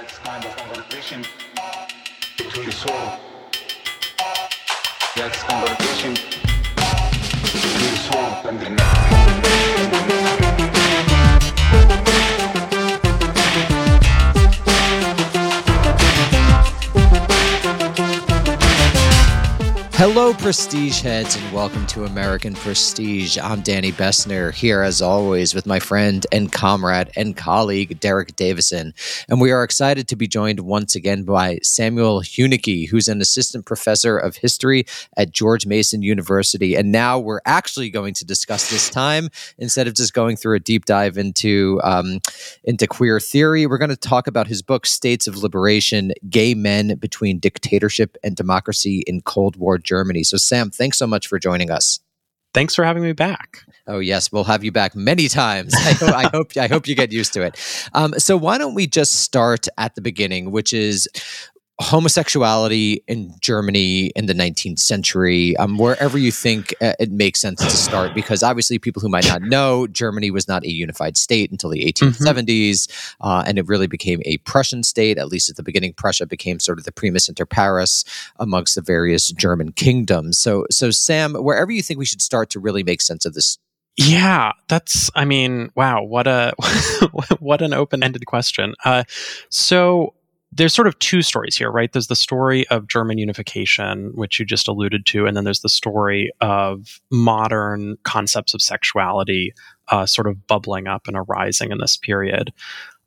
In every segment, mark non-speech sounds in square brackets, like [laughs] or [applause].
That's kind of conversation between the soul. That's conversation between the soul and the mind. Hello, Prestige heads, and welcome to American Prestige. I'm Danny Bessner, here as always with my friend and comrade and colleague, Derek Davison. And we are excited to be joined once again by Samuel Huneke, who's an assistant professor of history at George Mason University. And now we're actually going to discuss this time instead of just going through a deep dive into, um, into queer theory. We're going to talk about his book, States of Liberation Gay Men Between Dictatorship and Democracy in Cold War Germany. So, Sam, thanks so much for joining us. Thanks for having me back. Oh yes, we'll have you back many times. I, ho- I hope I hope you get used to it. Um, so why don't we just start at the beginning, which is homosexuality in Germany in the 19th century, um, wherever you think uh, it makes sense to start, because obviously people who might not know, Germany was not a unified state until the 1870s, uh, and it really became a Prussian state. At least at the beginning, Prussia became sort of the primus inter pares amongst the various German kingdoms. So, so Sam, wherever you think we should start to really make sense of this Yeah, that's. I mean, wow, what a [laughs] what an open-ended question. Uh, so there's sort of two stories here, right? There's the story of German unification, which you just alluded to, and then there's the story of modern concepts of sexuality, uh, sort of bubbling up and arising in this period.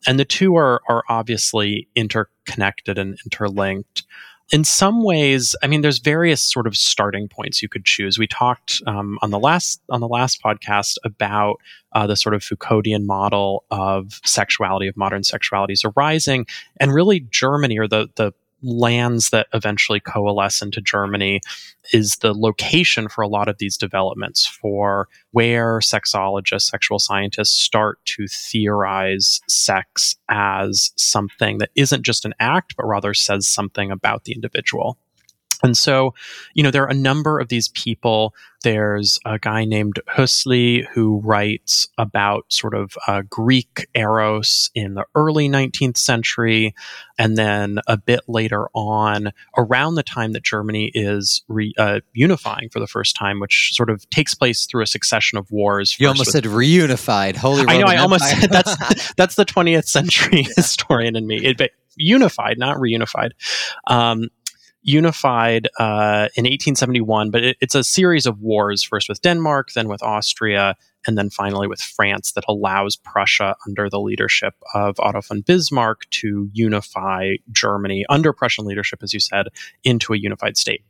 And the two are are obviously interconnected and interlinked in some ways, I mean, there's various sort of starting points you could choose. We talked um, on the last on the last podcast about uh, the sort of Foucauldian model of sexuality of modern sexualities arising, and really Germany or the the lands that eventually coalesce into Germany is the location for a lot of these developments for where sexologists, sexual scientists start to theorize sex as something that isn't just an act, but rather says something about the individual. And so, you know, there are a number of these people. There's a guy named Hössli who writes about sort of uh, Greek eros in the early 19th century. And then a bit later on, around the time that Germany is re, uh, unifying for the first time, which sort of takes place through a succession of wars. You almost said reunified. Holy I know, I almost said that's, [laughs] that's the 20th century [laughs] historian in me. It, but unified, not reunified. Um, unified uh, in 1871, but it, it's a series of wars, first with Denmark, then with Austria, and then finally with France, that allows Prussia, under the leadership of Otto von Bismarck, to unify Germany under Prussian leadership, as you said, into a unified state.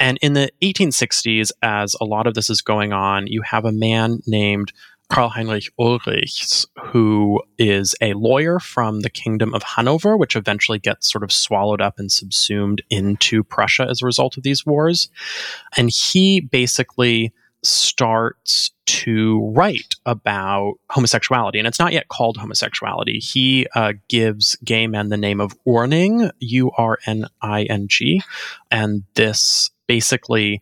And in the 1860s, as a lot of this is going on, you have a man named Karl Heinrich Ulrichs, who is a lawyer from the Kingdom of Hanover, which eventually gets sort of swallowed up and subsumed into Prussia as a result of these wars. And he basically starts to write about homosexuality, and it's not yet called homosexuality. He uh, gives gay men the name of Urning, U R N I N G, and this basically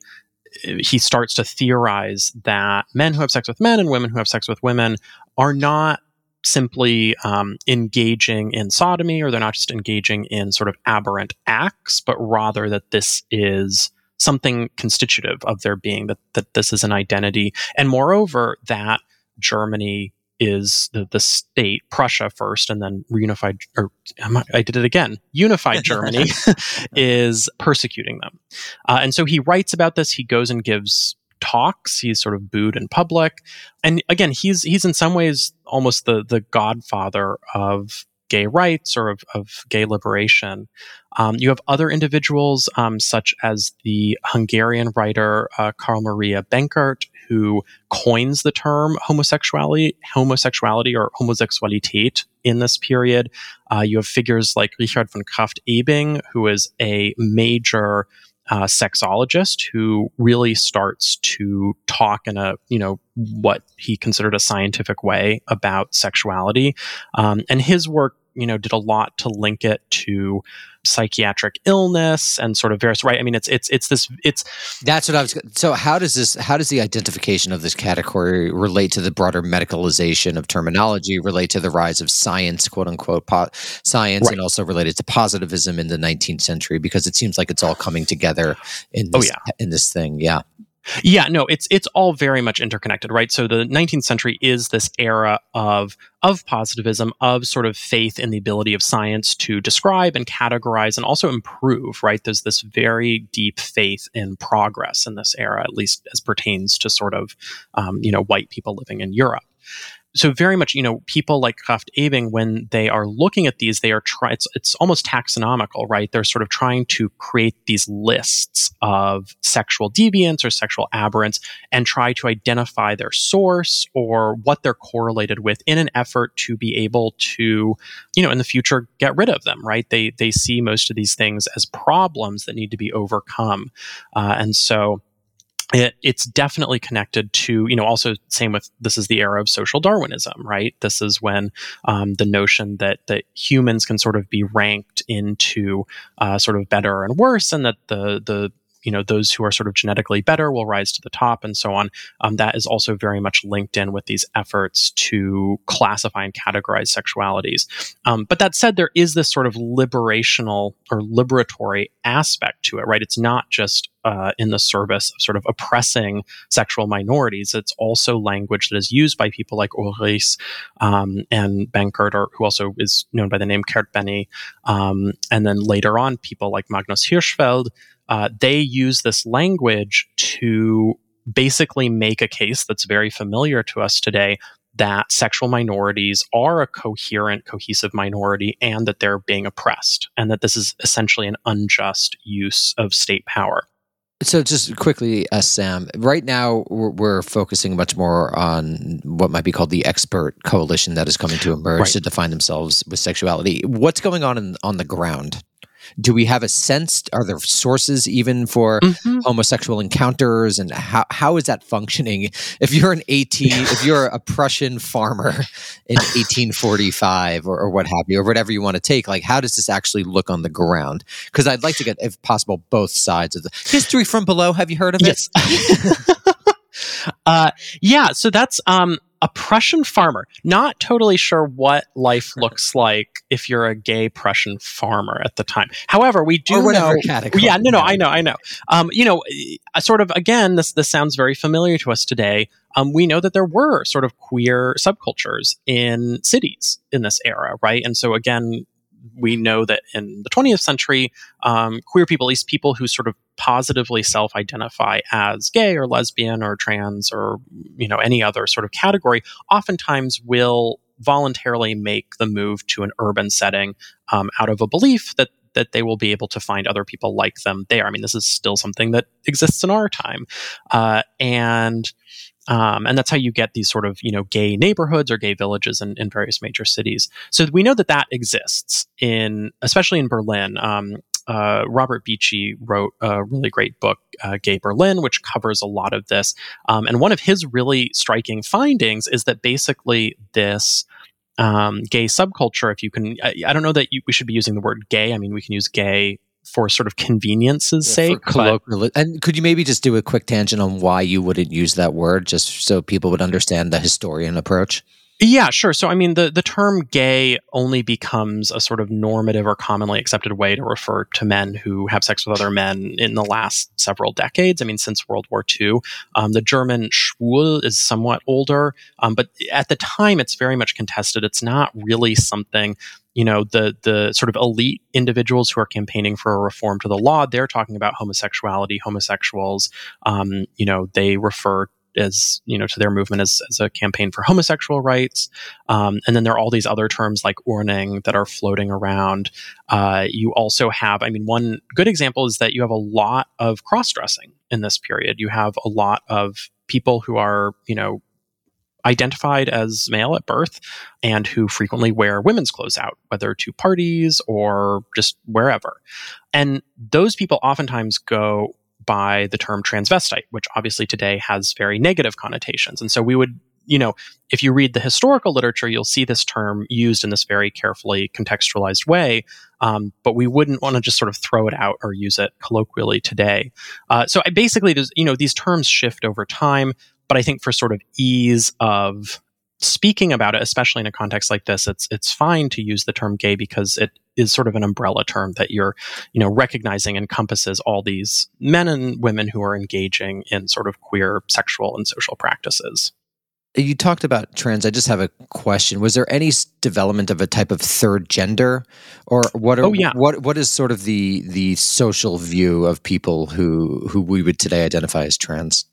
he starts to theorize that men who have sex with men and women who have sex with women are not simply um, engaging in sodomy or they're not just engaging in sort of aberrant acts, but rather that this is something constitutive of their being, that, that this is an identity. And moreover, that Germany is the, the state, Prussia first, and then reunified, or I did it again, unified [laughs] Germany is persecuting them. Uh, and so he writes about this. He goes and gives talks. He's sort of booed in public. And again, he's he's in some ways almost the the godfather of gay rights or of, of gay liberation. Um, you have other individuals, um, such as the Hungarian writer uh, Karl Maria Benkert, who coins the term homosexuality, homosexuality or homosexualität in this period. Uh, you have figures like Richard von Krafft-Ebing, who is a major uh, sexologist who really starts to talk in a you know what he considered a scientific way about sexuality, um, and his work you know, did a lot to link it to psychiatric illness and sort of various right i mean it's it's it's this it's That's what I was. So, how does this? How does the identification of this category relate to the broader medicalization of terminology? Relate to the rise of science, quote unquote, po- science, Right. and also related to positivism in the 19th century? Because it seems like it's all coming together in Oh, yeah. in this thing. Yeah. Yeah, no, it's it's all very much interconnected, right? So the 19th century is this era of of positivism, of sort of faith in the ability of science to describe and categorize and also improve, right? There's this very deep faith in progress in this era, at least as pertains to sort of um, you know white people living in Europe. So very much, you know, people like Krafft-Ebing, when they are looking at these, they are trying. It's, it's almost taxonomical, right? They're sort of trying to create these lists of sexual deviance or sexual aberrance, and try to identify their source or what they're correlated with in an effort to be able to, you know, in the future get rid of them, right? They they see most of these things as problems that need to be overcome, uh, and so it, it's definitely connected to you know also same with this is the era of social darwinism right? This is when um, the notion that that humans can sort of be ranked into uh, sort of better and worse and that the the you know those who are sort of genetically better will rise to the top and so on um, that is also very much linked in with these efforts to classify and categorize sexualities um, but that said there is this sort of liberational or liberatory aspect to it right it's not just uh, in the service of sort of oppressing sexual minorities. It's also language that is used by people like Ulrichs um, and Benkert, or who also is known by the name Kertbeny, um, and then later on people like Magnus Hirschfeld. Uh, they use this language to basically make a case that's very familiar to us today that sexual minorities are a coherent, cohesive minority and that they're being oppressed, and that this is essentially an unjust use of state power. So, just quickly, uh, Sam. Right now, we're, we're focusing much more on what might be called the expert coalition that is coming to emerge Right. to define themselves with sexuality. What's going on in, on the ground? Do we have a sense? Are there sources even for homosexual encounters, and how how is that functioning? If you're an eighteen, [laughs] if you're a Prussian farmer in 1845 or, or what have you, or whatever you want to take, like how does this actually look on the ground? Because I'd like to get, if possible, both sides of the history from below. Have you heard of it? Yes. [laughs] uh, yeah, so that's um, a Prussian farmer. Not totally sure what life looks like if you're a gay Prussian farmer at the time. However, we do know. category. Yeah, no, no, I know, I know. Um, you know, uh, sort of again, this this sounds very familiar to us today. Um, we know that there were sort of queer subcultures in cities in this era, right? And so again, we know that in the 20th century, um, queer people, at least people who sort of positively self-identify as gay or lesbian or trans or you know any other sort of category, oftentimes will voluntarily make the move to an urban setting um, out of a belief that that they will be able to find other people like them there. I mean, this is still something that exists in our time, uh, and um, and that's how you get these sort of you know gay neighborhoods or gay villages in, in various major cities. So we know that that exists in especially in Berlin. Um, uh, Robert Beachy wrote a really great book, uh, Gay Berlin, which covers a lot of this. Um, and one of his really striking findings is that basically this um, gay subculture, if you can, I, I don't know that you, we should be using the word gay. I mean, we can use gay for sort of convenience's For sake. and could you maybe just do a quick tangent on why you wouldn't use that word, just so people would understand the historian approach? Yeah, sure. So, I mean, the, the term gay only becomes a sort of normative or commonly accepted way to refer to men who have sex with other men in the last several decades. I mean, since World War II. Um, the German schwul is somewhat older, um, but at the time, it's very much contested. It's not really something. You know, the the sort of elite individuals who are campaigning for a reform to the law, they're talking about homosexuality, homosexuals. Um, you know, they refer as you know to their movement as, as a campaign for homosexual rights. Um, and then there are all these other terms like Urning that are floating around. Uh, you also have i mean one good example is that you have a lot of cross-dressing in this period. You have a lot of people who are you know identified as male at birth and who frequently wear women's clothes out whether to parties or just wherever. And those people oftentimes go by the term transvestite, which obviously today has very negative connotations. And so we would you know, if you read the historical literature, you'll see this term used in this very carefully contextualized way. Um, but we wouldn't want to just sort of throw it out or use it colloquially today. Uh, so I basically, you know, these terms shift over time. But I think for sort of ease of speaking about it, especially in a context like this, it's it's fine to use the term gay because it is sort of an umbrella term that you're, you know, recognizing encompasses all these men and women who are engaging in sort of queer sexual and social practices. You talked about trans. I just have a question. Was there any development of a type of third gender, or what? Are, oh yeah. What What is sort of the the social view of people who who we would today identify as trans?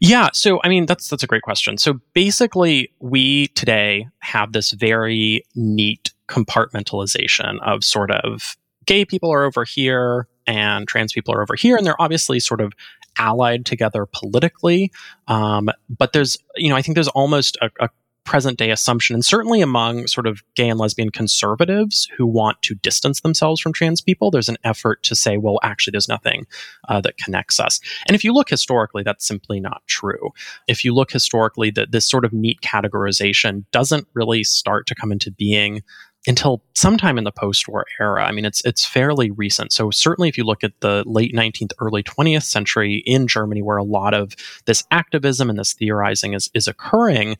Yeah, so I mean that's that's a great question. So basically we today have this very neat compartmentalization of sort of gay people are over here and trans people are over here and they're obviously sort of allied together politically um, but there's you know i think there's almost a, a present day assumption, and certainly among sort of gay and lesbian conservatives who want to distance themselves from trans people, there's an effort to say, well, actually, there's nothing uh, that connects us. And if you look historically, that's simply not true. If you look historically, that this sort of neat categorization doesn't really start to come into being until sometime in the post-war era. I mean, it's it's fairly recent. So certainly, if you look at the late 19th, early 20th century in Germany, where a lot of this activism and this theorizing is is occurring,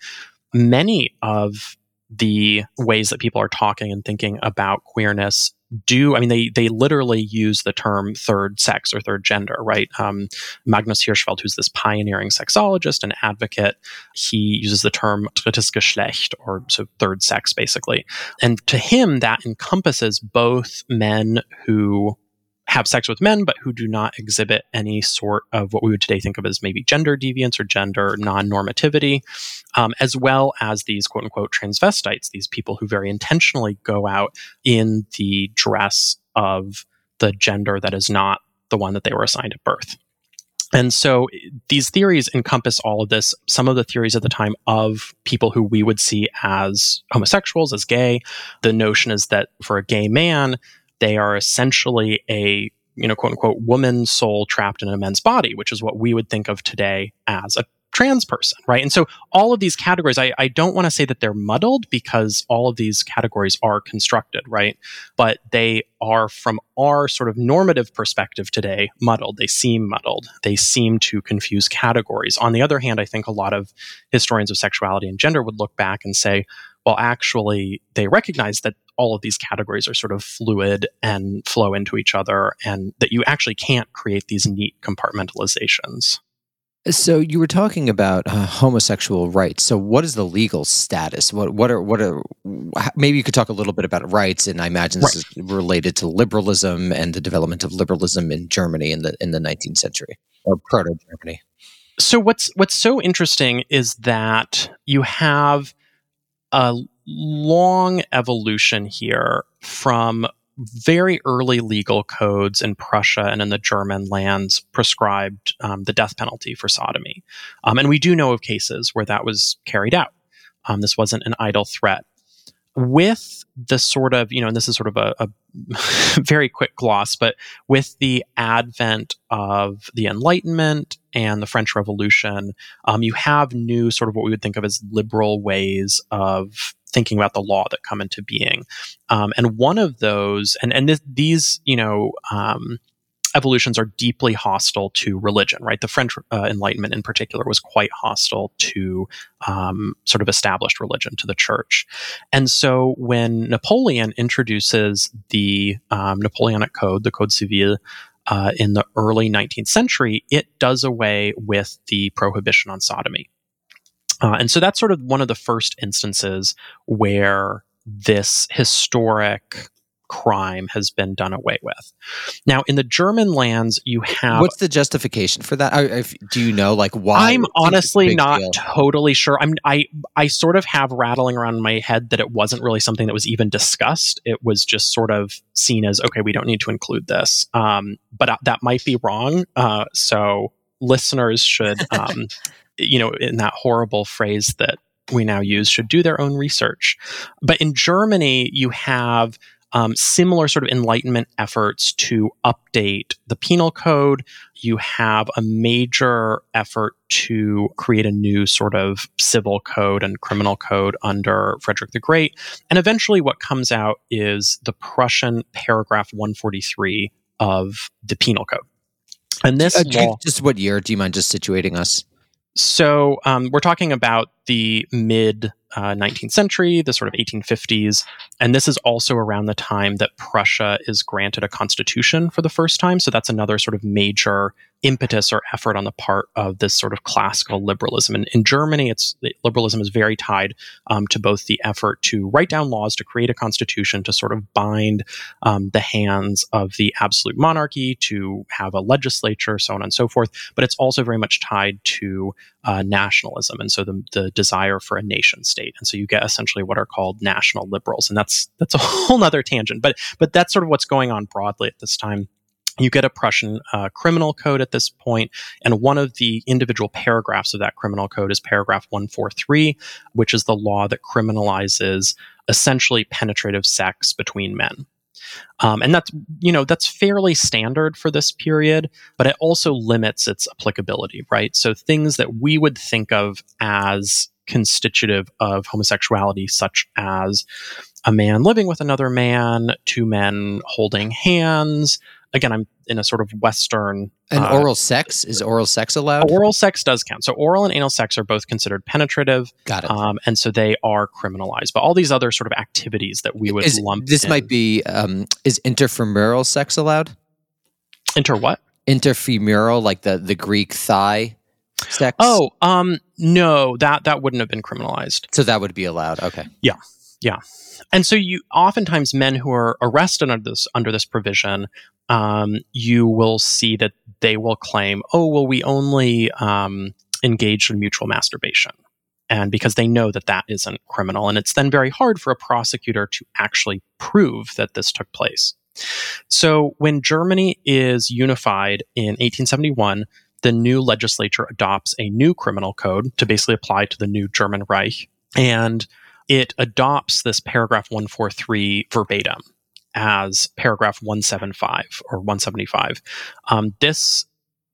many of the ways that people are talking and thinking about queerness do i mean they they literally use the term third sex or third gender right? Um, magnus hirschfeld who's this pioneering sexologist and advocate he uses the term drittes geschlecht or so third sex basically. And to him that encompasses both men who have sex with men, but who do not exhibit any sort of what we would today think of as maybe gender deviance or gender non normativity, um, as well as these quote unquote transvestites, these people who very intentionally go out in the dress of the gender that is not the one that they were assigned at birth. And so these theories encompass all of this. Some of the theories at the time of people who we would see as homosexuals, as gay. The notion is that for a gay man, they are essentially a you know quote unquote woman soul trapped in a men's body, which is what we would think of today as a trans person, right? And so all of these categories, I, I don't want to say that they're muddled because all of these categories are constructed, right? But they are, from our sort of normative perspective today, muddled. They seem muddled. They seem to confuse categories. On the other hand, I think a lot of historians of sexuality and gender would look back and say, well, actually, they recognize that all of these categories are sort of fluid and flow into each other, and that you actually can't create these neat compartmentalizations. So you were talking about uh, homosexual rights. So what is the legal status? What what are what are maybe you could talk a little bit about rights and I imagine this right. is related to liberalism and the development of liberalism in Germany in the in the 19th century or proto Germany. So what's what's so interesting is that you have a long evolution here from very early legal codes in Prussia and in the German lands prescribed um, the death penalty for sodomy. Um, and we do know of cases where that was carried out. Um, this wasn't an idle threat. With the sort of, you know, and this is sort of a, a [laughs] very quick gloss, but with the advent of the Enlightenment and the French Revolution, um, you have new sort of what we would think of as liberal ways of thinking about the law that come into being. Um, and one of those, and and these, you know. Um, evolutions are deeply hostile to religion, right? The French uh, Enlightenment, in particular, was quite hostile to um, sort of established religion, to the church. And so when Napoleon introduces the um, Napoleonic Code, the Code Civil, uh, in the early 19th century, it does away with the prohibition on sodomy. Uh, and so that's sort of one of the first instances where this historic crime has been done away with. Now, in the German lands, you have. What's the justification for that? I, I, do you know, like, why? I'm honestly not deal? totally sure. I'm, I, I sort of have rattling around in my head that it wasn't really something that was even discussed. It was just sort of seen as, okay, we don't need to include this. Um, but uh, that might be wrong. Uh, so listeners should [laughs] um, you know, in that horrible phrase that we now use, should do their own research. But in Germany, you have um, similar sort of enlightenment efforts to update the penal code. you have a major effort to create a new sort of civil code and criminal code under Frederick the Great. And eventually, what comes out is the Prussian paragraph 143 of the Penal Code. And this Uh, law, just what year? Do you mind just situating us? So um, we're talking about the mid uh, 19th century, the sort of 1850s, and this is also around the time that Prussia is granted a constitution for the first time. So that's another sort of major impetus or effort on the part of this sort of classical liberalism. And in Germany, it's liberalism is very tied um, to both the effort to write down laws to create a constitution to sort of bind um, the hands of the absolute monarchy to have a legislature, so on and so forth. But it's also very much tied to uh, nationalism, and so the, the desire for a nation state. And so you get essentially what are called national liberals, and that's that's a [laughs] whole nother tangent. But but that's sort of what's going on broadly at this time. You get a Prussian uh, criminal code at this point, and one of the individual paragraphs of that criminal code is paragraph 143, which is the law that criminalizes essentially penetrative sex between men. Um, and that's you know that's fairly standard for this period, but it also limits its applicability, right? So things that we would think of as constitutive of homosexuality, such as a man living with another man, two men holding hands. Again, I'm in a sort of Western. And uh, oral sex is oral sex allowed? Oral sex does count. So oral and anal sex are both considered penetrative, Got it. um, and so they are criminalized. But all these other sort of activities that we would Is- lump this in- might be um, is interfemoral sex allowed? inter what? Interfemoral, like the the Greek thigh sex. Oh, um, no, that that wouldn't have been criminalized. so that would be allowed. Okay. And so you oftentimes men who are arrested under this under this provision, um, you will see that they will claim, "Oh, well, we only um, engaged in mutual masturbation." And because they know that that isn't criminal. And it's then very hard for a prosecutor to actually prove that this took place. So when Germany is unified in 1871, the new legislature adopts a new criminal code to basically apply to the new German Reich. And it adopts this paragraph 143 verbatim as paragraph 175 or 175. Um, this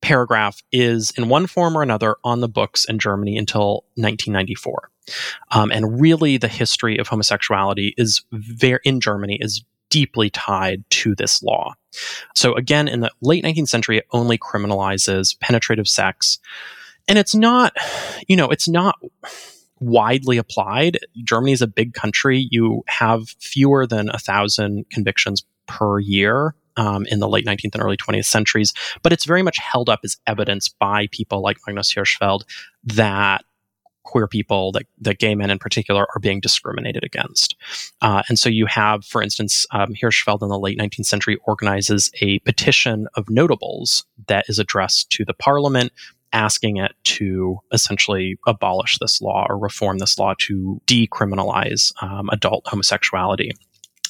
paragraph is, in one form or another, on the books in Germany until 1994. Um, and really, the history of homosexuality is very in Germany is deeply tied to this law. So again, in the late 19th century, it only criminalizes penetrative sex, and it's not, you know, it's not widely applied. Germany is a big country. You have fewer than a thousand convictions per year. Um, in the late 19th and early 20th centuries, but it's very much held up as evidence by people like Magnus Hirschfeld that queer people, that, that gay men in particular, are being discriminated against. Uh, and so you have, for instance, um, Hirschfeld in the late 19th century organizes a petition of notables that is addressed to the parliament asking it to essentially abolish this law or reform this law to decriminalize um, adult homosexuality.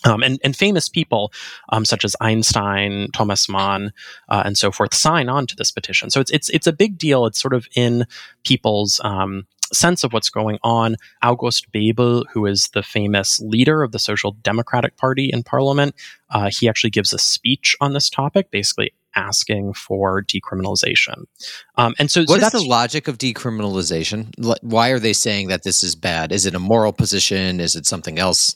Um, and, and famous people um, such as Einstein, Thomas Mann, uh, and so forth sign on to this petition. So it's it's it's a big deal. It's sort of in people's um, sense of what's going on. August Bebel, who is the famous leader of the Social Democratic Party in Parliament, uh, he actually gives a speech on this topic, basically asking for decriminalization. Um, and so, so What is the logic of decriminalization? Why are they saying that this is bad? Is it a moral position? Is it something else?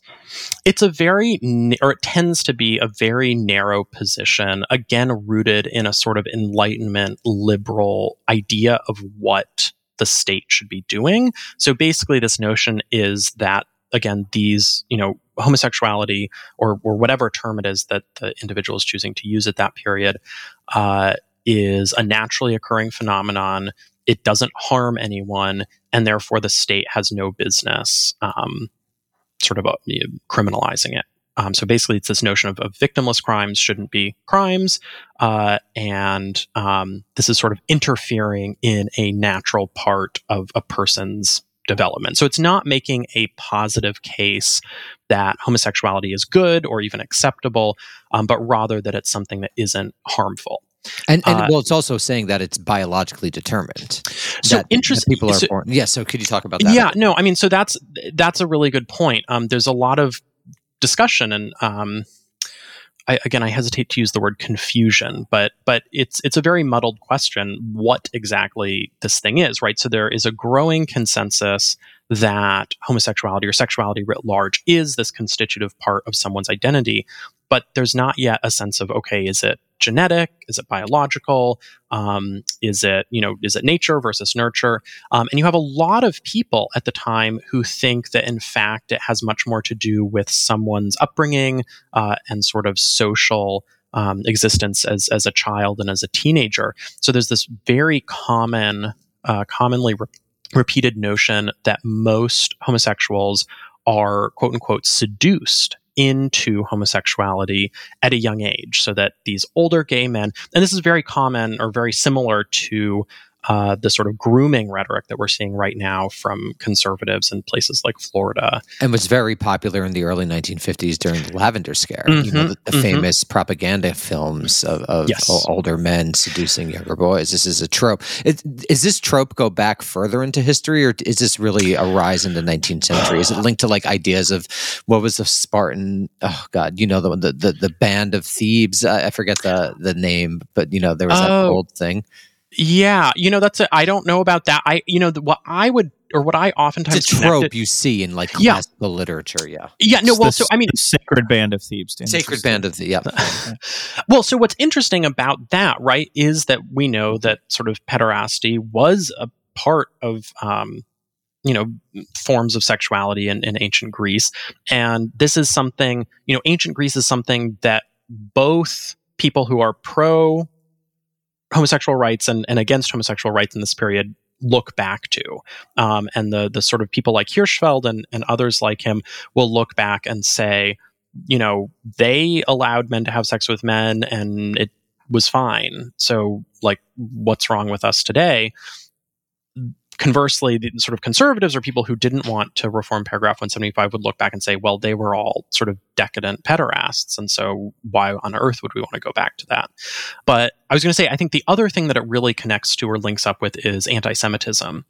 it's a very or it tends to be a very narrow position again rooted in a sort of enlightenment liberal idea of what the state should be doing so basically this notion is that again these you know homosexuality or, or whatever term it is that the individual is choosing to use at that period uh, is a naturally occurring phenomenon it doesn't harm anyone and therefore the state has no business um, sort of uh, criminalizing it. Um, so basically, it's this notion of, of victimless crimes shouldn't be crimes, uh, and um, this is sort of interfering in a natural part of a person's development. So it's not making a positive case that homosexuality is good or even acceptable, um, but rather that it's something that isn't harmful. And, and Uh, well, it's also saying that it's biologically determined. So that, interest- that people are so- born. Yeah. So could you talk about that? Yeah, no, I mean, so that's that's a really good point. Um, there's a lot of discussion and um, I, again, I hesitate to use the word confusion, but but it's it's a very muddled question. What exactly this thing is, right? So there is a growing consensus that homosexuality or sexuality writ large is this constitutive part of someone's identity, but there's not yet a sense of okay, is it genetic? Is it biological? Um, is it you know is it nature versus nurture? Um, and you have a lot of people at the time who think that in fact it has much more to do with someone's upbringing uh, and sort of social. Um, existence as as a child and as a teenager. So there's this very common, uh, commonly re- repeated notion that most homosexuals are quote unquote seduced into homosexuality at a young age so that these older gay men and this is very common or very similar to uh, the sort of grooming rhetoric that we're seeing right now from conservatives in places like Florida. And was very popular in the early 1950s during the Lavender Scare. Mm-hmm, you know, the, the mm-hmm. famous propaganda films of, of yes. older men seducing younger boys. This is a trope. Is, is this trope go back further into history, or is this really a rise in the 19th century? Is it linked to like ideas of what was the Spartan? Oh God, you know the the the, the band of Thebes. I forget the the name, but you know there was that oh. old thing. Yeah, you know that's I don't know about that. I you know the, what I would or what I oftentimes it's a trope you see in like classical yeah. literature. Yeah, yeah. No, well, the, so I mean, sacred band of Thebes. Sacred band of the yeah. [laughs] [laughs] well, so what's interesting about that, right, is that we know that sort of pederasty was a part of. Um, you know forms of sexuality in, in ancient greece and this is something you know ancient greece is something that both people who are pro homosexual rights and, and against homosexual rights in this period look back to. Um, and the the sort of people like Hirschfeld and, and others like him will look back and say, you know, they allowed men to have sex with men and it was fine. So like what's wrong with us today? Conversely, the sort of conservatives or people who didn't want to reform paragraph 175 would look back and say, well, they were all sort of decadent pederasts. And so why on earth would we want to go back to that? But I was going to say, I think the other thing that it really connects to or links up with is anti Semitism,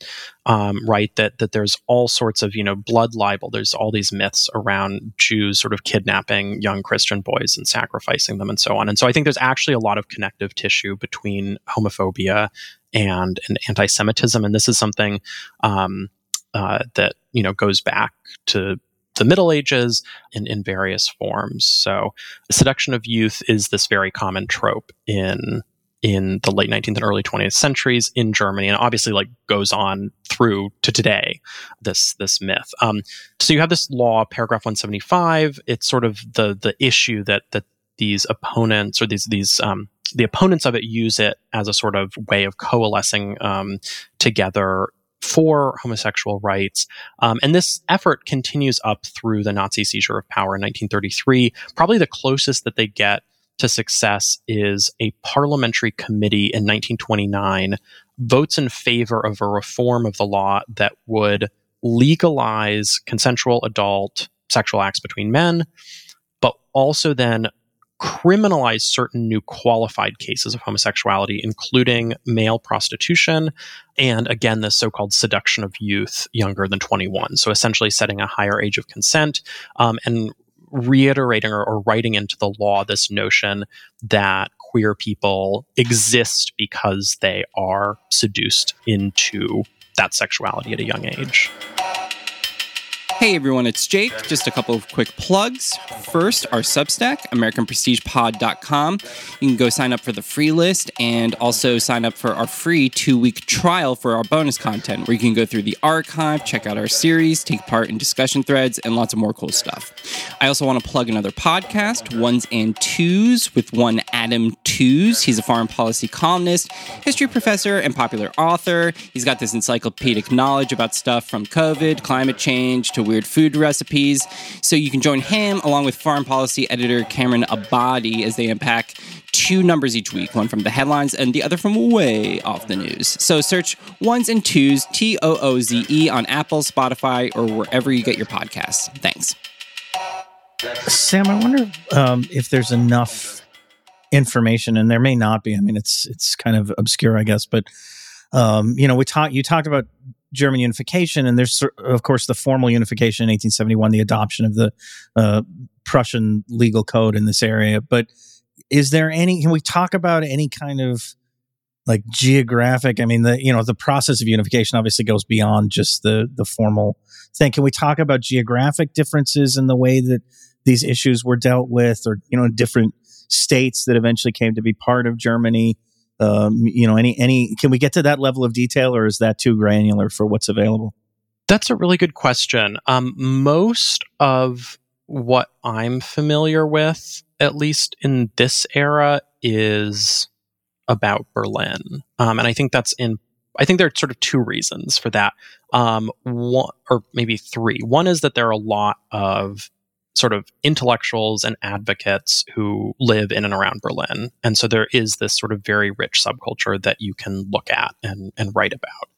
um, right? That, that there's all sorts of, you know, blood libel. There's all these myths around Jews sort of kidnapping young Christian boys and sacrificing them and so on. And so I think there's actually a lot of connective tissue between homophobia and, and anti-Semitism, and this is something um, uh, that you know goes back to the Middle Ages in, in various forms. So, seduction of youth is this very common trope in in the late 19th and early 20th centuries in Germany, and obviously like goes on through to today. This this myth. Um, so you have this law, paragraph 175. It's sort of the the issue that that these opponents or these these um, the opponents of it use it as a sort of way of coalescing um, together for homosexual rights. Um, and this effort continues up through the Nazi seizure of power in 1933. Probably the closest that they get to success is a parliamentary committee in 1929 votes in favor of a reform of the law that would legalize consensual adult sexual acts between men, but also then criminalize certain new qualified cases of homosexuality, including male prostitution and, again, the so called seduction of youth younger than 21. So essentially setting a higher age of consent um, and reiterating or, or writing into the law this notion that queer people exist because they are seduced into that sexuality at a young age. Hey everyone, it's Jake. Just a couple of quick plugs. First, our Substack, AmericanPrestigePod.com. You can go sign up for the free list and also sign up for our free two week trial for our bonus content, where you can go through the archive, check out our series, take part in discussion threads, and lots of more cool stuff. I also want to plug another podcast, Ones and Tooze, with one Adam Tooze. He's a foreign policy columnist, history professor, and popular author. He's got this encyclopedic knowledge about stuff from COVID, climate change, to weird food recipes. So you can join him along with foreign policy editor Cameron Abadi as they unpack two numbers each week, one from the headlines and the other from way off the news. So search ones and Tooze, T O O Z E, on Apple, Spotify, or wherever you get your podcasts. Thanks. Sam, I wonder um, if there's enough information, and there may not be. I mean, it's it's kind of obscure, I guess, but um, you know, we talked. You talked about German unification, and there's of course the formal unification in 1871, the adoption of the uh, Prussian legal code in this area. But is there any? Can we talk about any kind of like geographic? I mean, the you know the process of unification obviously goes beyond just the the formal thing. Can we talk about geographic differences in the way that these issues were dealt with, or you know, different states that eventually came to be part of Germany? Um, you know, any any can we get to that level of detail, or is that too granular for what's available? That's a really good question. Um, most of what I'm familiar with, at least in this era, is about Berlin, um, and I think that's in. I think there are sort of two reasons for that. Um, one or maybe three. One is that there are a lot of sort of intellectuals and advocates who live in and around Berlin. And so there is this sort of very rich subculture that you can look at and, and write about.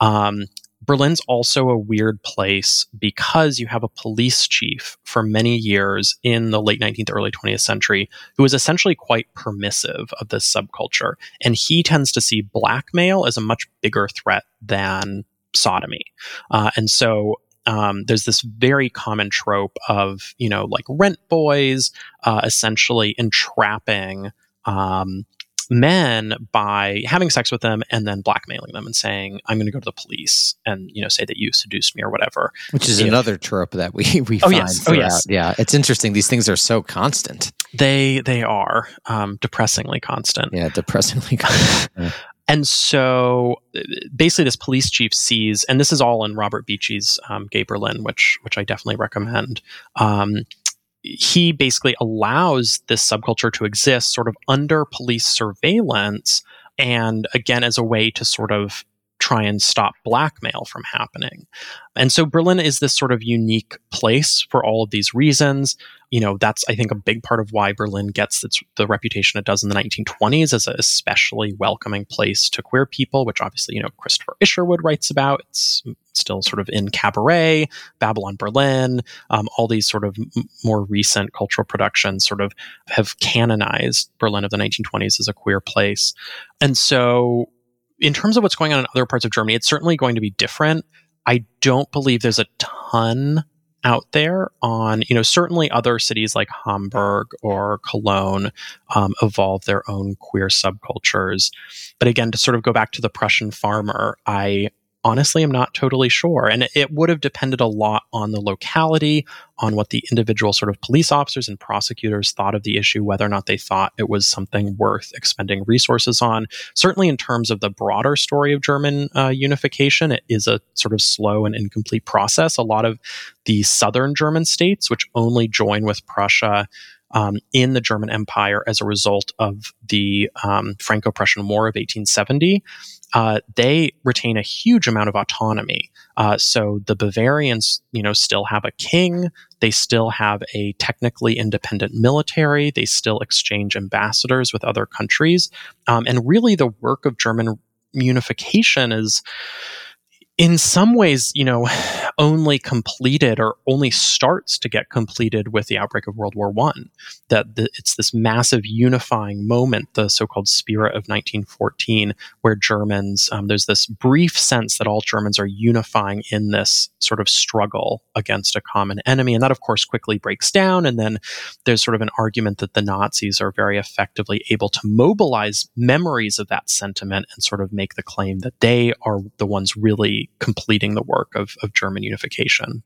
Um, Berlin's also a weird place because you have a police chief for many years in the late 19th, early 20th century who is essentially quite permissive of this subculture. And he tends to see blackmail as a much bigger threat than sodomy. Uh, and so um, there's this very common trope of you know like rent boys uh, essentially entrapping um, men by having sex with them and then blackmailing them and saying i'm going to go to the police and you know say that you seduced me or whatever. Which is another trope that we [laughs] we Oh, find yes. Oh, yes. yeah. It's interesting. These things are so constant. They they are um, depressingly constant. Yeah depressingly [laughs] constant [laughs] And so uh, basically, this police chief sees, and this is all in Robert Beachy's um, Gay Berlin, which which I definitely recommend. Um, he basically allows this subculture to exist sort of under police surveillance, and again as a way to sort of try and stop blackmail from happening. And so Berlin is this sort of unique place for all of these reasons. You know, that's I think a big part of why Berlin gets its the reputation it does in the 1920s as an especially welcoming place to queer people, which obviously, you know, Christopher Isherwood writes about. It's still sort of in Cabaret, Babylon Berlin, um, all these sort of m- more recent cultural productions sort of have canonized Berlin of the 1920s as a queer place. And so in terms of what's going on in other parts of Germany, it's certainly going to be different. I don't believe there's a ton out there on, you know, certainly other cities like Hamburg or Cologne um, evolve their own queer subcultures. But again, to sort of go back to the Prussian farmer, I honestly am not totally sure. And it would have depended a lot on the locality, on what the individual sort of police officers and prosecutors thought of the issue, whether or not they thought it was something worth expending resources on. Certainly, in terms of the broader story of German uh, unification, it is a sort of slow and incomplete process. A lot of the southern German states, which only join with Prussia. Um, in the German Empire, as a result of the um, Franco Prussian War of 1870, uh, they retain a huge amount of autonomy. Uh, so the Bavarians, you know, still have a king. They still have a technically independent military. They still exchange ambassadors with other countries. Um, and really, the work of German unification is in some ways, you know, only completed or only starts to get completed with the outbreak of World War One. That the, it's this massive unifying moment, the so-called spirit of 1914, where Germans, um, there's this brief sense that all Germans are unifying in this sort of struggle against a common enemy, and that of course quickly breaks down. And then there's sort of an argument that the Nazis are very effectively able to mobilize memories of that sentiment and sort of make the claim that they are the ones really completing the work of, of German unification.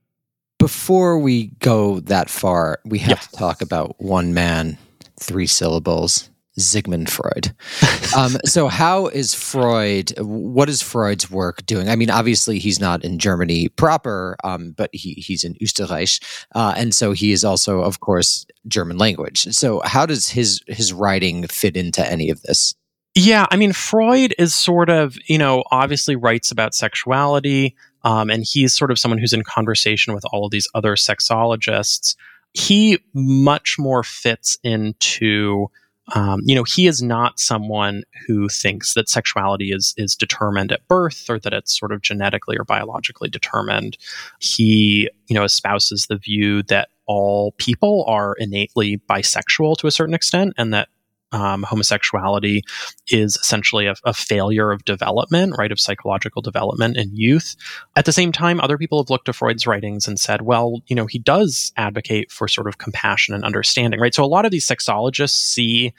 Before we go that far, we have Yeah. to talk about one man, three syllables. Sigmund Freud. [laughs] um, so, how is Freud? What is Freud's work doing? I mean, obviously, he's not in Germany proper, um, but he, he's in Österreich, uh, and so he is also, of course, German language. So, how does his his writing fit into any of this? Yeah, I mean, Freud is sort of, you know, obviously writes about sexuality, um, and he's sort of someone who's in conversation with all of these other sexologists. He much more fits into, um, you know, he is not someone who thinks that sexuality is is determined at birth or that it's sort of genetically or biologically determined. He, you know, espouses the view that all people are innately bisexual to a certain extent, and that um, homosexuality is essentially a, a, failure of development, right, of psychological development in youth. At the same time, other people have looked to Freud's writings and said, well, you know, he does advocate for sort of compassion and understanding, right? So a lot of these sexologists see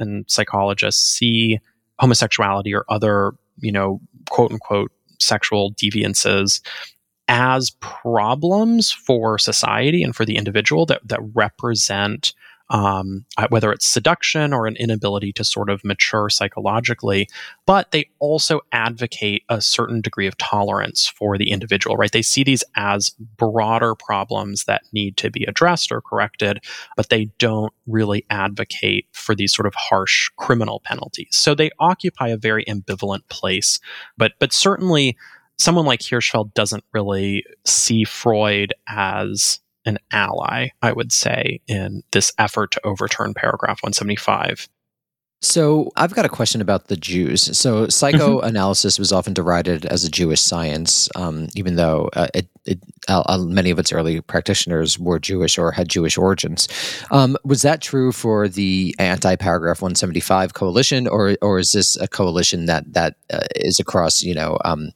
and psychologists see homosexuality or other, you know, quote unquote sexual deviances as problems for society and for the individual that, that represent um, whether it's seduction or an inability to sort of mature psychologically, but they also advocate a certain degree of tolerance for the individual, right? They see these as broader problems that need to be addressed or corrected, but they don't really advocate for these sort of harsh criminal penalties. So they occupy a very ambivalent place, but but certainly someone like Hirschfeld doesn't really see Freud as an ally, I would say, in this effort to overturn paragraph 175. So I've got a question about the Jews. So Mm-hmm. psychoanalysis was often derided as a Jewish science, um, even though uh, it, it, uh, uh, many of its early practitioners were Jewish or had Jewish origins. Um, was that true for the anti-paragraph 175 coalition, or or is this a coalition that that uh, is across, you know, um,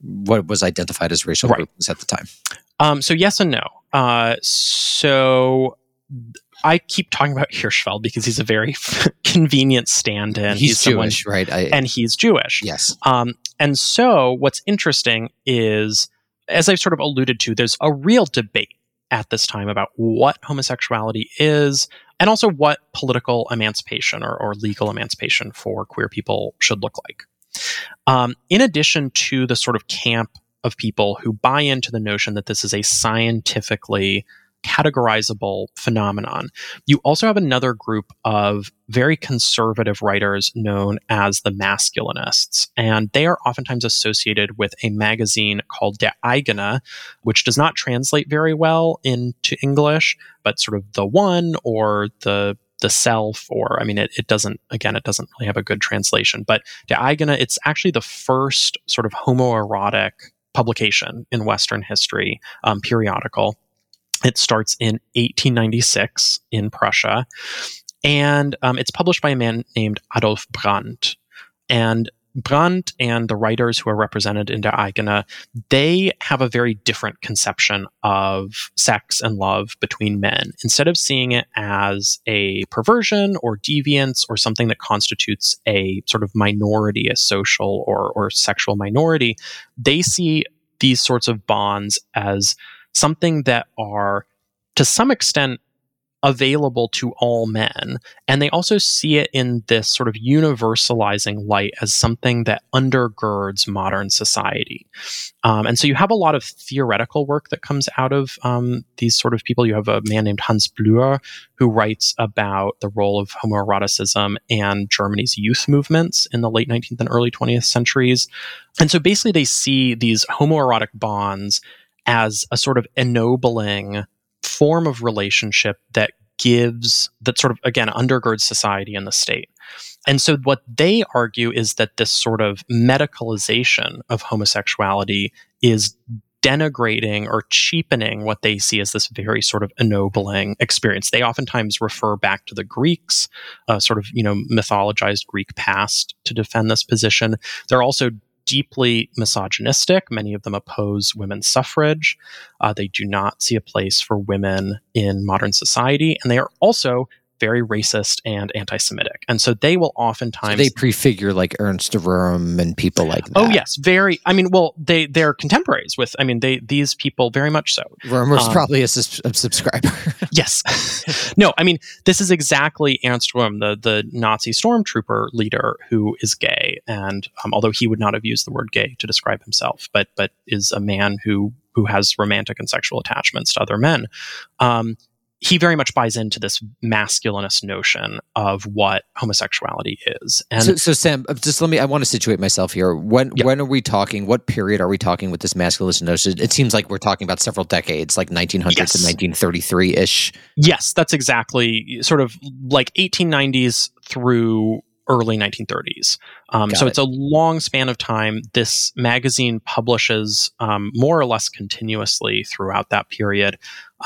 what was identified as racial Right. groups at the time? Um, so yes and no. Uh, so I keep talking about Hirschfeld because he's a very [laughs] convenient stand-in. he's, someone- Jewish, right? I, and he's Jewish. yes. Um, and so, what's interesting is, as I've sort of alluded to, there's a real debate at this time about what homosexuality is, and also what political emancipation or, or legal emancipation for queer people should look like. Um, in addition to the sort of camp of people who buy into the notion that this is a scientifically categorizable phenomenon, you also have another group of very conservative writers known as the masculinists. And they are oftentimes associated with a magazine called Der Eigene, which does not translate very well into English, but sort of the one or the the self, or I mean, it, it doesn't, again, it doesn't really have a good translation. But Der Eigene, it's actually the first sort of homoerotic publication in Western history, um, periodical. It starts in 1896 in Prussia, and um, it's published by a man named Adolf Brandt. And Brandt and the writers who are represented in Der Eigene, they have a very different conception of sex and love between men. Instead of seeing it as a perversion or deviance or something that constitutes a sort of minority, a social or, or sexual minority, they see these sorts of bonds as something that are to some extent available to all men. And they also see it in this sort of universalizing light as something that undergirds modern society. Um, and so you have a lot of theoretical work that comes out of um, these sort of people. You have a man named Hans Blüher who writes about the role of homoeroticism and Germany's youth movements in the late 19th and early 20th centuries. And so basically they see these homoerotic bonds as a sort of ennobling form of relationship that gives that sort of again undergirds society and the state and so what they argue is that this sort of medicalization of homosexuality is denigrating or cheapening what they see as this very sort of ennobling experience. They oftentimes refer back to the Greeks, uh, sort of, you know, mythologized Greek past to defend this position. They're also deeply misogynistic. Many of them oppose women's suffrage. Uh, they do not see a place for women in modern society. And they are also very racist and anti Semitic. And so they will oftentimes. So they prefigure like Ernst Röhm and people like that. Oh yes, very. I mean, well, they they're contemporaries with. I mean, they these people very much so. Röhm was Um, probably a, sus- a subscriber. [laughs] Yes. [laughs] no, I mean, this is exactly Ernst Röhm, the, the Nazi stormtrooper leader who is gay. And um, although he would not have used the word gay to describe himself, but, but is a man who, who has romantic and sexual attachments to other men. Um, he very much buys into this masculinist notion of what homosexuality is. And so, so Sam, uh, just let me. I want to situate myself here. When Yeah. when are we talking? What period are we talking with this masculinist notion? It seems like we're talking about several decades, like 1900 Yes. to 1933 ish. Yes, that's exactly sort of like 1890s through early 1930s. Um, so it. it's a long span of time. This magazine publishes um, more or less continuously throughout that period.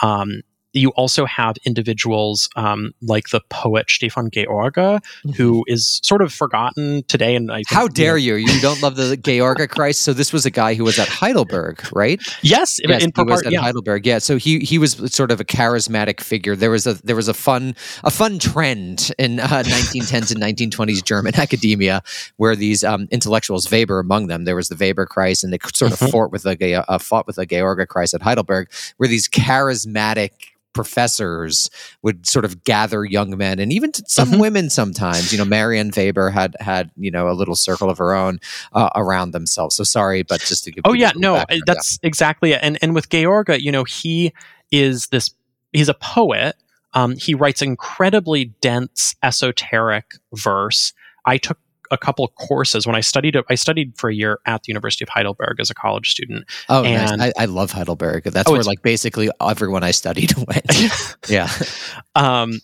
Um, you also have individuals um, like the poet Stefan George, who is sort of forgotten today. And I think, How you dare know- you? You don't love the George Kreis. So this was a guy who was at Heidelberg, right? Yes, in, Yes, in he was part, at yeah. Heidelberg. Yeah, so he he was sort of a charismatic figure. There was a there was a fun a fun trend in uh, 1910s and 1920s German [laughs] academia where these um, intellectuals, Weber among them, there was the Weber Kreis, and they sort of Mhm. fought with Ge- uh, fought with the George Kreis at Heidelberg, where these charismatic professors would sort of gather young men and even some Mhm. women sometimes you know Marianne Weber had had you know a little circle of her own uh, around themselves so sorry but just to give Oh yeah, no, yeah. that's exactly it. And and with George, you know, he is this. He's a poet. Um, he writes incredibly dense, esoteric verse. I took a couple courses when I studied. I studied for a year at the University of Heidelberg as a college student. Oh, And- nice. I, I love Heidelberg. That's Oh, where like basically everyone I studied [laughs] went. [laughs] yeah. um,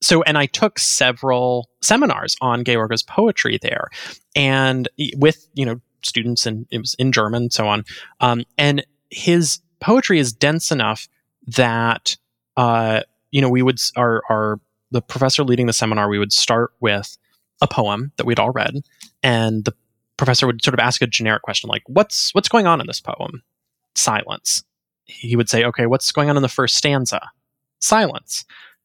so, and I took several seminars on George's poetry there, and with you know students, and it was in German, so on. Um, and his poetry is dense enough that uh, you know we would our our the professor leading the seminar we would start with a poem that we'd all read, and the professor would sort of ask a generic question like, "What's what's going on in this poem?" Silence. He would say, "Okay, what's going on in the first stanza?" Silence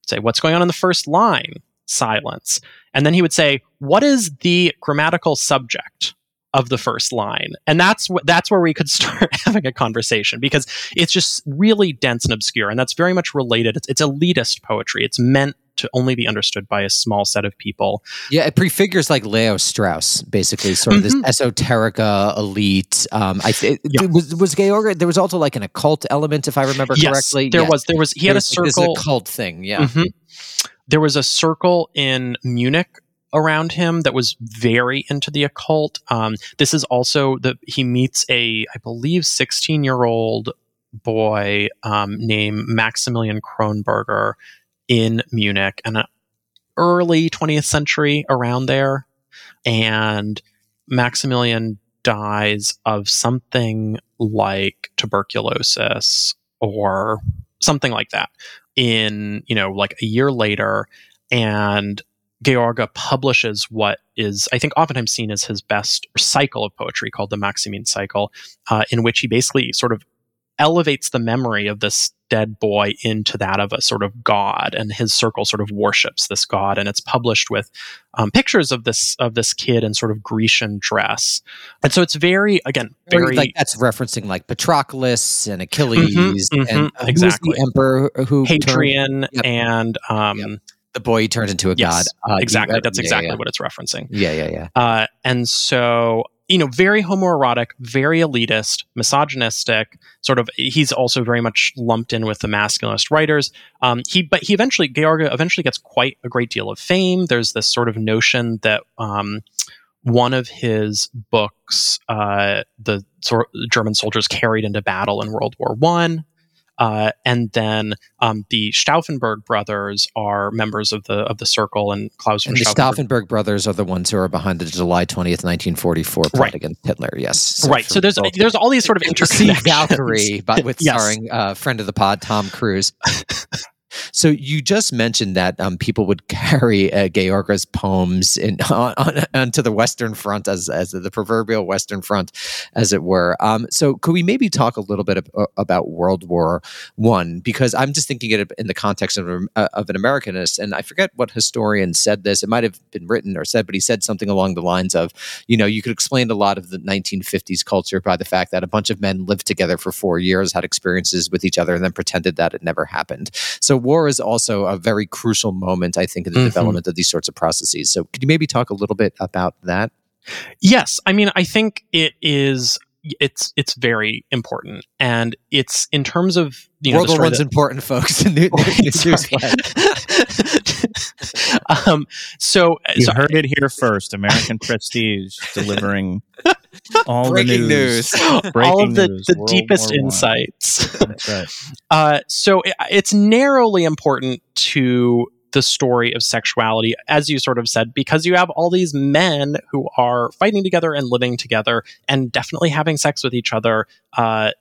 say what's going on in the first line silence and then he would say what is the grammatical subject of the first line and that's wh- that's where we could [laughs] start having a conversation because it's just really dense and obscure and that's very much related it's, it's elitist poetry it's meant to only be understood by a small set of people Yeah. It prefigures like Leo Strauss, basically, sort of Mhm. this esoterica elite. Um, I th- Yeah. was was Georg. There was also like an occult element, if I remember yes correctly. there Yeah. was there was he There had a was, like, this circle occult thing. Yeah. Mhm. There was a circle in Munich around him that was very into the occult. Um, this is also the he meets a, I believe, sixteen year old boy um, named Maximilian Kronberger in Munich, and early twentieth century around there, and Maximilian dies of something like tuberculosis or something like that in you know like a year later and George publishes what is, I think, oftentimes seen as his best cycle of poetry called the Maximin Cycle, uh, in which he basically sort of elevates the memory of this dead boy into that of a sort of god, and his circle sort of worships this god. And it's published with um, pictures of this of this kid in sort of Grecian dress, and so it's very, again, Very, like that's referencing like Patroclus and Achilles Mhm, and mhm, uh, exactly. the emperor who turned- Hadrian Yep. and um, Yep. The boy he turned into a yes, god. Uh, you- exactly. That's yeah, exactly yeah. what it's referencing. Yeah, yeah, yeah. Uh, and so, you know, very homoerotic, very elitist, misogynistic. Sort of, he's also very much lumped in with the masculinist writers. Um, he, but he eventually, George eventually gets quite a great deal of fame. There's this sort of notion that um, one of his books, uh, the sor- German soldiers carried into battle in World War One. Uh, and then um, the Stauffenberg brothers are members of the of the circle, and Claus And the Stauffenberg brothers are the ones who are behind the July 20th, 1944 plot Right. against Hitler. Yes. right. So there's both- there's all these sort of [laughs] interconnections. Valkyrie, but with [laughs] Yes. starring uh, friend of the pod Tom Cruise. [laughs] so you just mentioned that um, people would [laughs] carry uh, George's poems in, [laughs] on, on, onto the Western Front as as the proverbial Western Front, as it were. Um, so could we maybe talk a little bit ab- uh, about World War One? Because I'm just thinking it in the context of, uh, of an Americanist, and I forget what historian said this. It might have been written or said, but he said something along the lines of, you know, you could explain a lot of the 1950s culture by the fact that a bunch of men lived together for four years, had experiences with each other, and then pretended that it never happened. So war is also a very crucial moment, I think, in the Mhm. development of these sorts of processes. So could you maybe talk a little bit about that? Yes, I mean, I think it is. It's it's very important, and it's in terms of you know World the War One's that- important, folks. [laughs] New- new- [laughs] um, so, You so heard it here first. American [laughs] Prestige delivering [laughs] all Breaking the news. [laughs] all Breaking of the, news, the World deepest War insights. [laughs] That's right. Uh, so it, it's narrowly important to the story of sexuality, as you sort of said, because you have all these men who are fighting together and living together and definitely having sex with each other. Uh,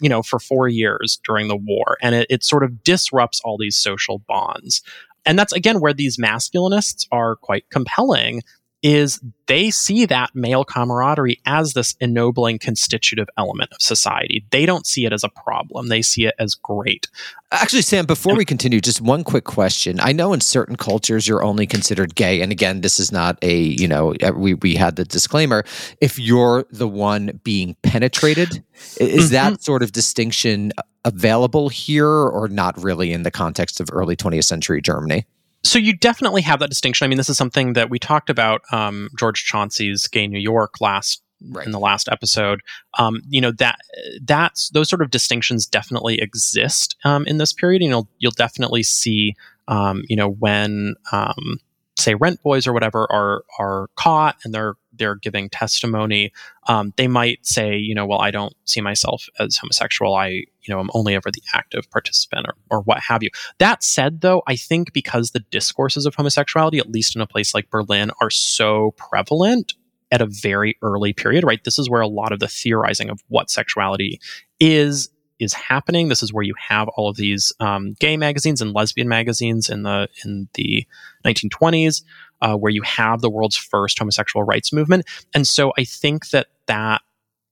you know, for four years during the war. And it, it sort of disrupts all these social bonds. And that's again where these masculinists are quite compelling is they see that male camaraderie as this ennobling constitutive element of society. They don't see it as a problem. They see it as great. Actually, Sam, before we continue, just one quick question. I know in certain cultures you're only considered gay. And again, this is not a, you know, we, we had the disclaimer. If you're the one being penetrated, is Mm-hmm. that sort of distinction available here or not really in the context of early 20th century Germany? So you definitely have that distinction. I mean, this is something that we talked about um, George Chauncey's Gay New York last Right. in the last episode. Um, you know that that's those sort of distinctions definitely exist um, in this period. You know, you'll definitely see, um, you know, when um, say rent boys or whatever are are caught and they're they're giving testimony. Um, they might say, you know, well, I don't see myself as homosexual. I, you know, I'm only ever the active participant or or what have you. That said, though, I think because the discourses of homosexuality, at least in a place like Berlin, are so prevalent at a very early period, right? This is where a lot of the theorizing of what sexuality is is happening. This is where you have all of these um, gay magazines and lesbian magazines in the in the 1920s, uh, where you have the world's first homosexual rights movement. And so I think that that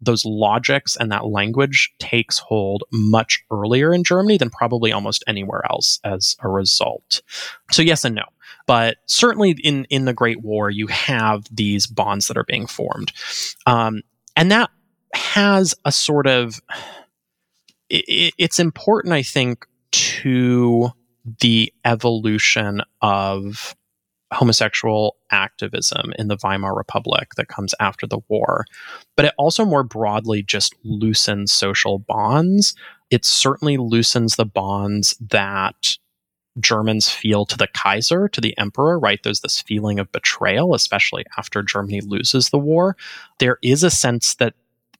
those logics and that language takes hold much earlier in Germany than probably almost anywhere else as a result. So yes and no. But certainly in, in the Great War, you have these bonds that are being formed. Um, and that has a sort of, it, it's important, I think, to the evolution of homosexual activism in the Weimar Republic that comes after the war. But it also more broadly just loosens social bonds. It certainly loosens the bonds that Germans feel to the Kaiser, to the emperor, right? There's this feeling of betrayal, especially after Germany loses the war. There is a sense that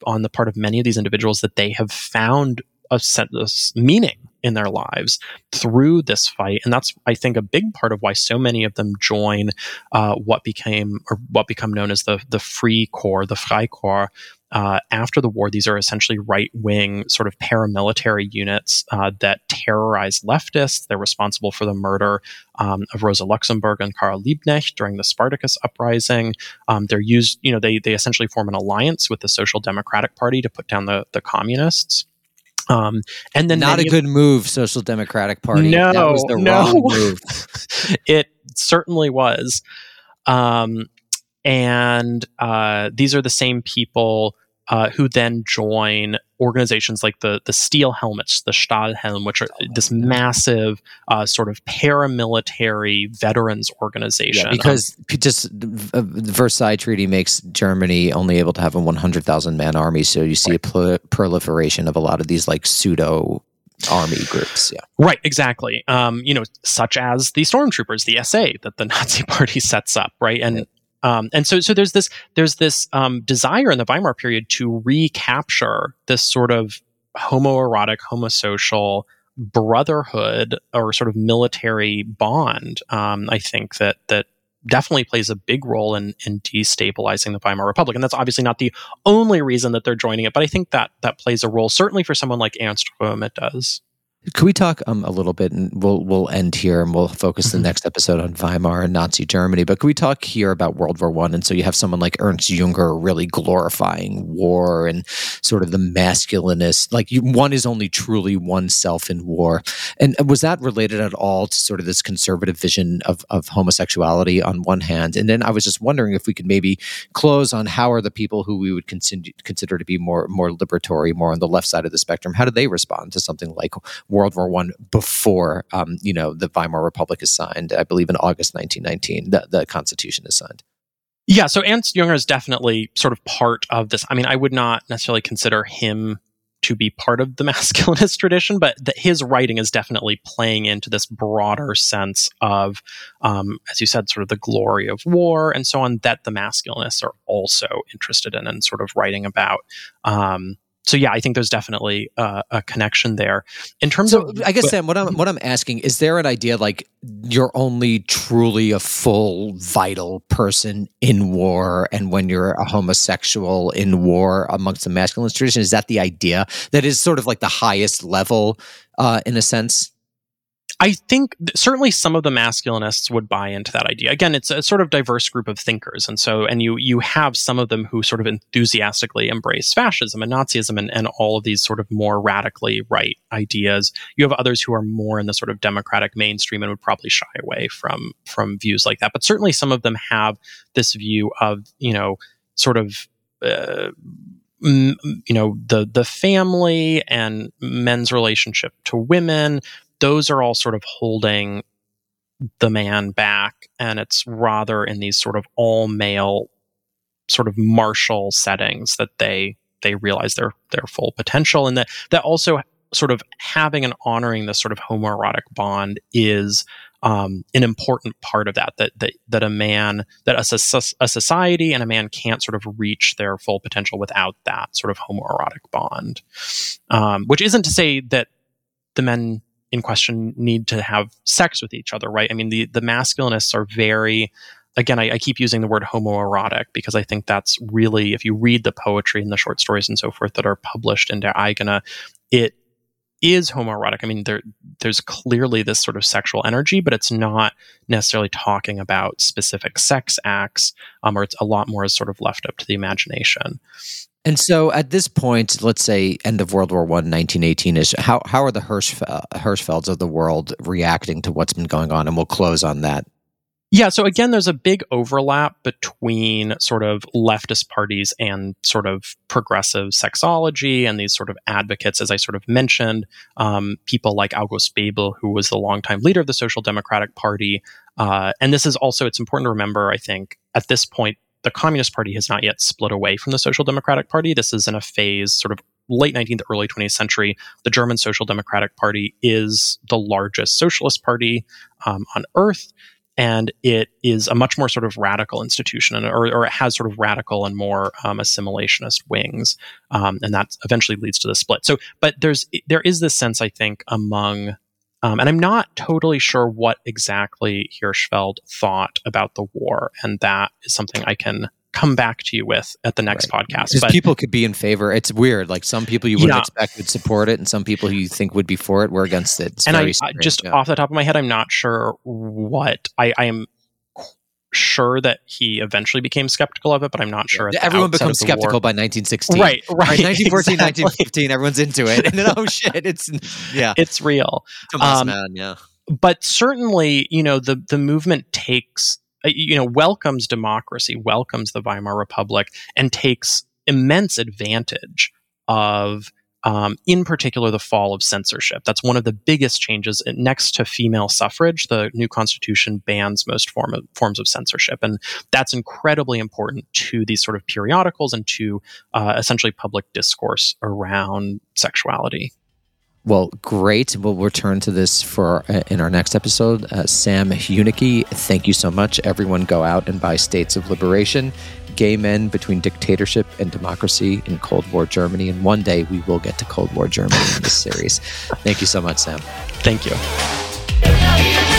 on the part of many of these individuals that they have found a sense meaning in their lives through this fight. And that's i think a big part of why so many of them join uh, what became or what become known as the the free corps the freikorps uh, after the war. These are essentially right-wing sort of paramilitary units uh, that terrorize leftists. They're responsible for the murder um, of rosa luxemburg and karl liebknecht during the spartacus uprising. Um, they're used you know they, they essentially form an alliance with the social democratic party to put down the, the communists um, and then Not a good move, Social Democratic Party. that No, was the no. wrong move. [laughs] it certainly was. Um, and uh, these are the same people uh, who then join organizations like the the Steel Helmets, the Stahlhelm, which are this massive uh, sort of paramilitary veterans organization. Yeah, because p- just uh, the Versailles Treaty makes Germany only able to have a 100,000 man army. So you see a pl- proliferation of a lot of these like pseudo army groups. Yeah. Right, exactly. Um, you know, such as the stormtroopers, the SA that the [laughs] Nazi Party sets up, right? And um, and so so there's this there's this um, desire in the Weimar period to recapture this sort of homoerotic, homosocial brotherhood or sort of military bond. Um, I think that that definitely plays a big role in in destabilizing the Weimar Republic, and that's obviously not the only reason that they're joining it, but I think that that plays a role. Certainly for someone like Ernst Röhm, it does. Could we talk um, a little bit, and we'll we'll end here, and we'll focus the Mhm. next episode on Weimar and Nazi Germany. But could we talk here about World War One? And so you have someone like Ernst Junger really glorifying war and sort of the masculinist. Like you, one is only truly oneself in war. And was that related at all to sort of this conservative vision of of homosexuality on one hand? And then I was just wondering if we could maybe close on how are the people who we would consider consider to be more more liberatory, more on the left side of the spectrum, how do they respond to something like World War One before um, you know the Weimar Republic is signed. I believe in August 1919, the, the Constitution is signed. Yeah, so Ernst Junger is definitely sort of part of this. I mean, I would not necessarily consider him to be part of the [laughs] masculinist tradition, but that his writing is definitely playing into this broader sense of, um, as you said, sort of the glory of war and so on, that the masculinists are also interested in and sort of writing about. Um, so yeah, I think there's definitely uh, a connection there. In terms So of, I guess but- Sam, what I'm what I'm asking is there an idea like you're only truly a full vital person in war, and when you're a homosexual in war amongst the masculine tradition, is that the idea that is sort of like the highest level uh, in a sense? I think th- certainly some of the masculinists would buy into that idea. Again, it's a sort of diverse group of thinkers, and so and you you have some of them who sort of enthusiastically embrace fascism and Nazism and, and all of these sort of more radically right ideas. You have others who are more in the sort of democratic mainstream and would probably shy away from from views like that. But certainly some of them have this view of you know sort of. Uh, you know the the family and men's relationship to women those are all sort of holding the man back and it's rather in these sort of all male sort of martial settings that they they realize their their full potential and that that also sort of having and honoring this sort of homoerotic bond is um, an important part of that that that that a man that a, a society and a man can't sort of reach their full potential without that sort of homoerotic bond. Um, which isn't to say that the men in question need to have sex with each other, right? I mean, the the masculinists are very again, I, I, keep using the word homoerotic because I think that's really, if you read the poetry and the short stories and so forth that are published in Der Eigene, it is homoerotic. I mean, there there's clearly this sort of sexual energy, but it's not necessarily talking about specific sex acts, um, or it's a lot more sort of left up to the imagination. And so at this point, let's say end of World War One, 1918 ish, how, how are the Hirsch, Hirschfelds of the world reacting to what's been going on? And we'll close on that. Yeah, so again, there's a big overlap between sort of leftist parties and sort of progressive sexology and these sort of advocates, as I sort of mentioned, um, people like August Bebel, who was the longtime leader of the Social Democratic Party. Uh, and this is also, it's important to remember, I think, at this point, the Communist Party has not yet split away from the Social Democratic Party. This is in a phase sort of late 19th, early 20th century. The German Social Democratic Party is the largest socialist party um, on earth. And it is a much more sort of radical institution, or, or it has sort of radical and more um, assimilationist wings, um, and that eventually leads to the split. So, but there's there is this sense, I think, among um, and I'm not totally sure what exactly Hirschfeld thought about the war, and that is something I can come back to you with at the next right. podcast. Because people could be in favor. It's weird. Like some people you wouldn't yeah. expect would support it, and some people who you think would be for it were against it. It's and I, just yeah. off the top of my head, I'm not sure what I, I am sure that he eventually became skeptical of it, but I'm not sure. Yeah. Everyone becomes skeptical war. by 1916. Right, right. right 1914, exactly. 1915, everyone's into it. And then, oh shit, it's, yeah. It's real. Thomas um, Mann, yeah. But certainly, you know, the, the movement takes, uh, you know, welcomes democracy, welcomes the Weimar Republic, and takes immense advantage of um, in particular, the fall of censorship. That's one of the biggest changes. Next to female suffrage, the new constitution bans most form of, forms of censorship. And that's incredibly important to these sort of periodicals and to uh, essentially public discourse around sexuality. Well, great. We'll return to this for uh, in our next episode. Uh, Sam Huneke, thank you so much. Everyone, go out and buy States of Liberation gay men between dictatorship and democracy in Cold War Germany. And one day we will get to Cold War Germany in this series. Thank you so much, Sam. Thank you.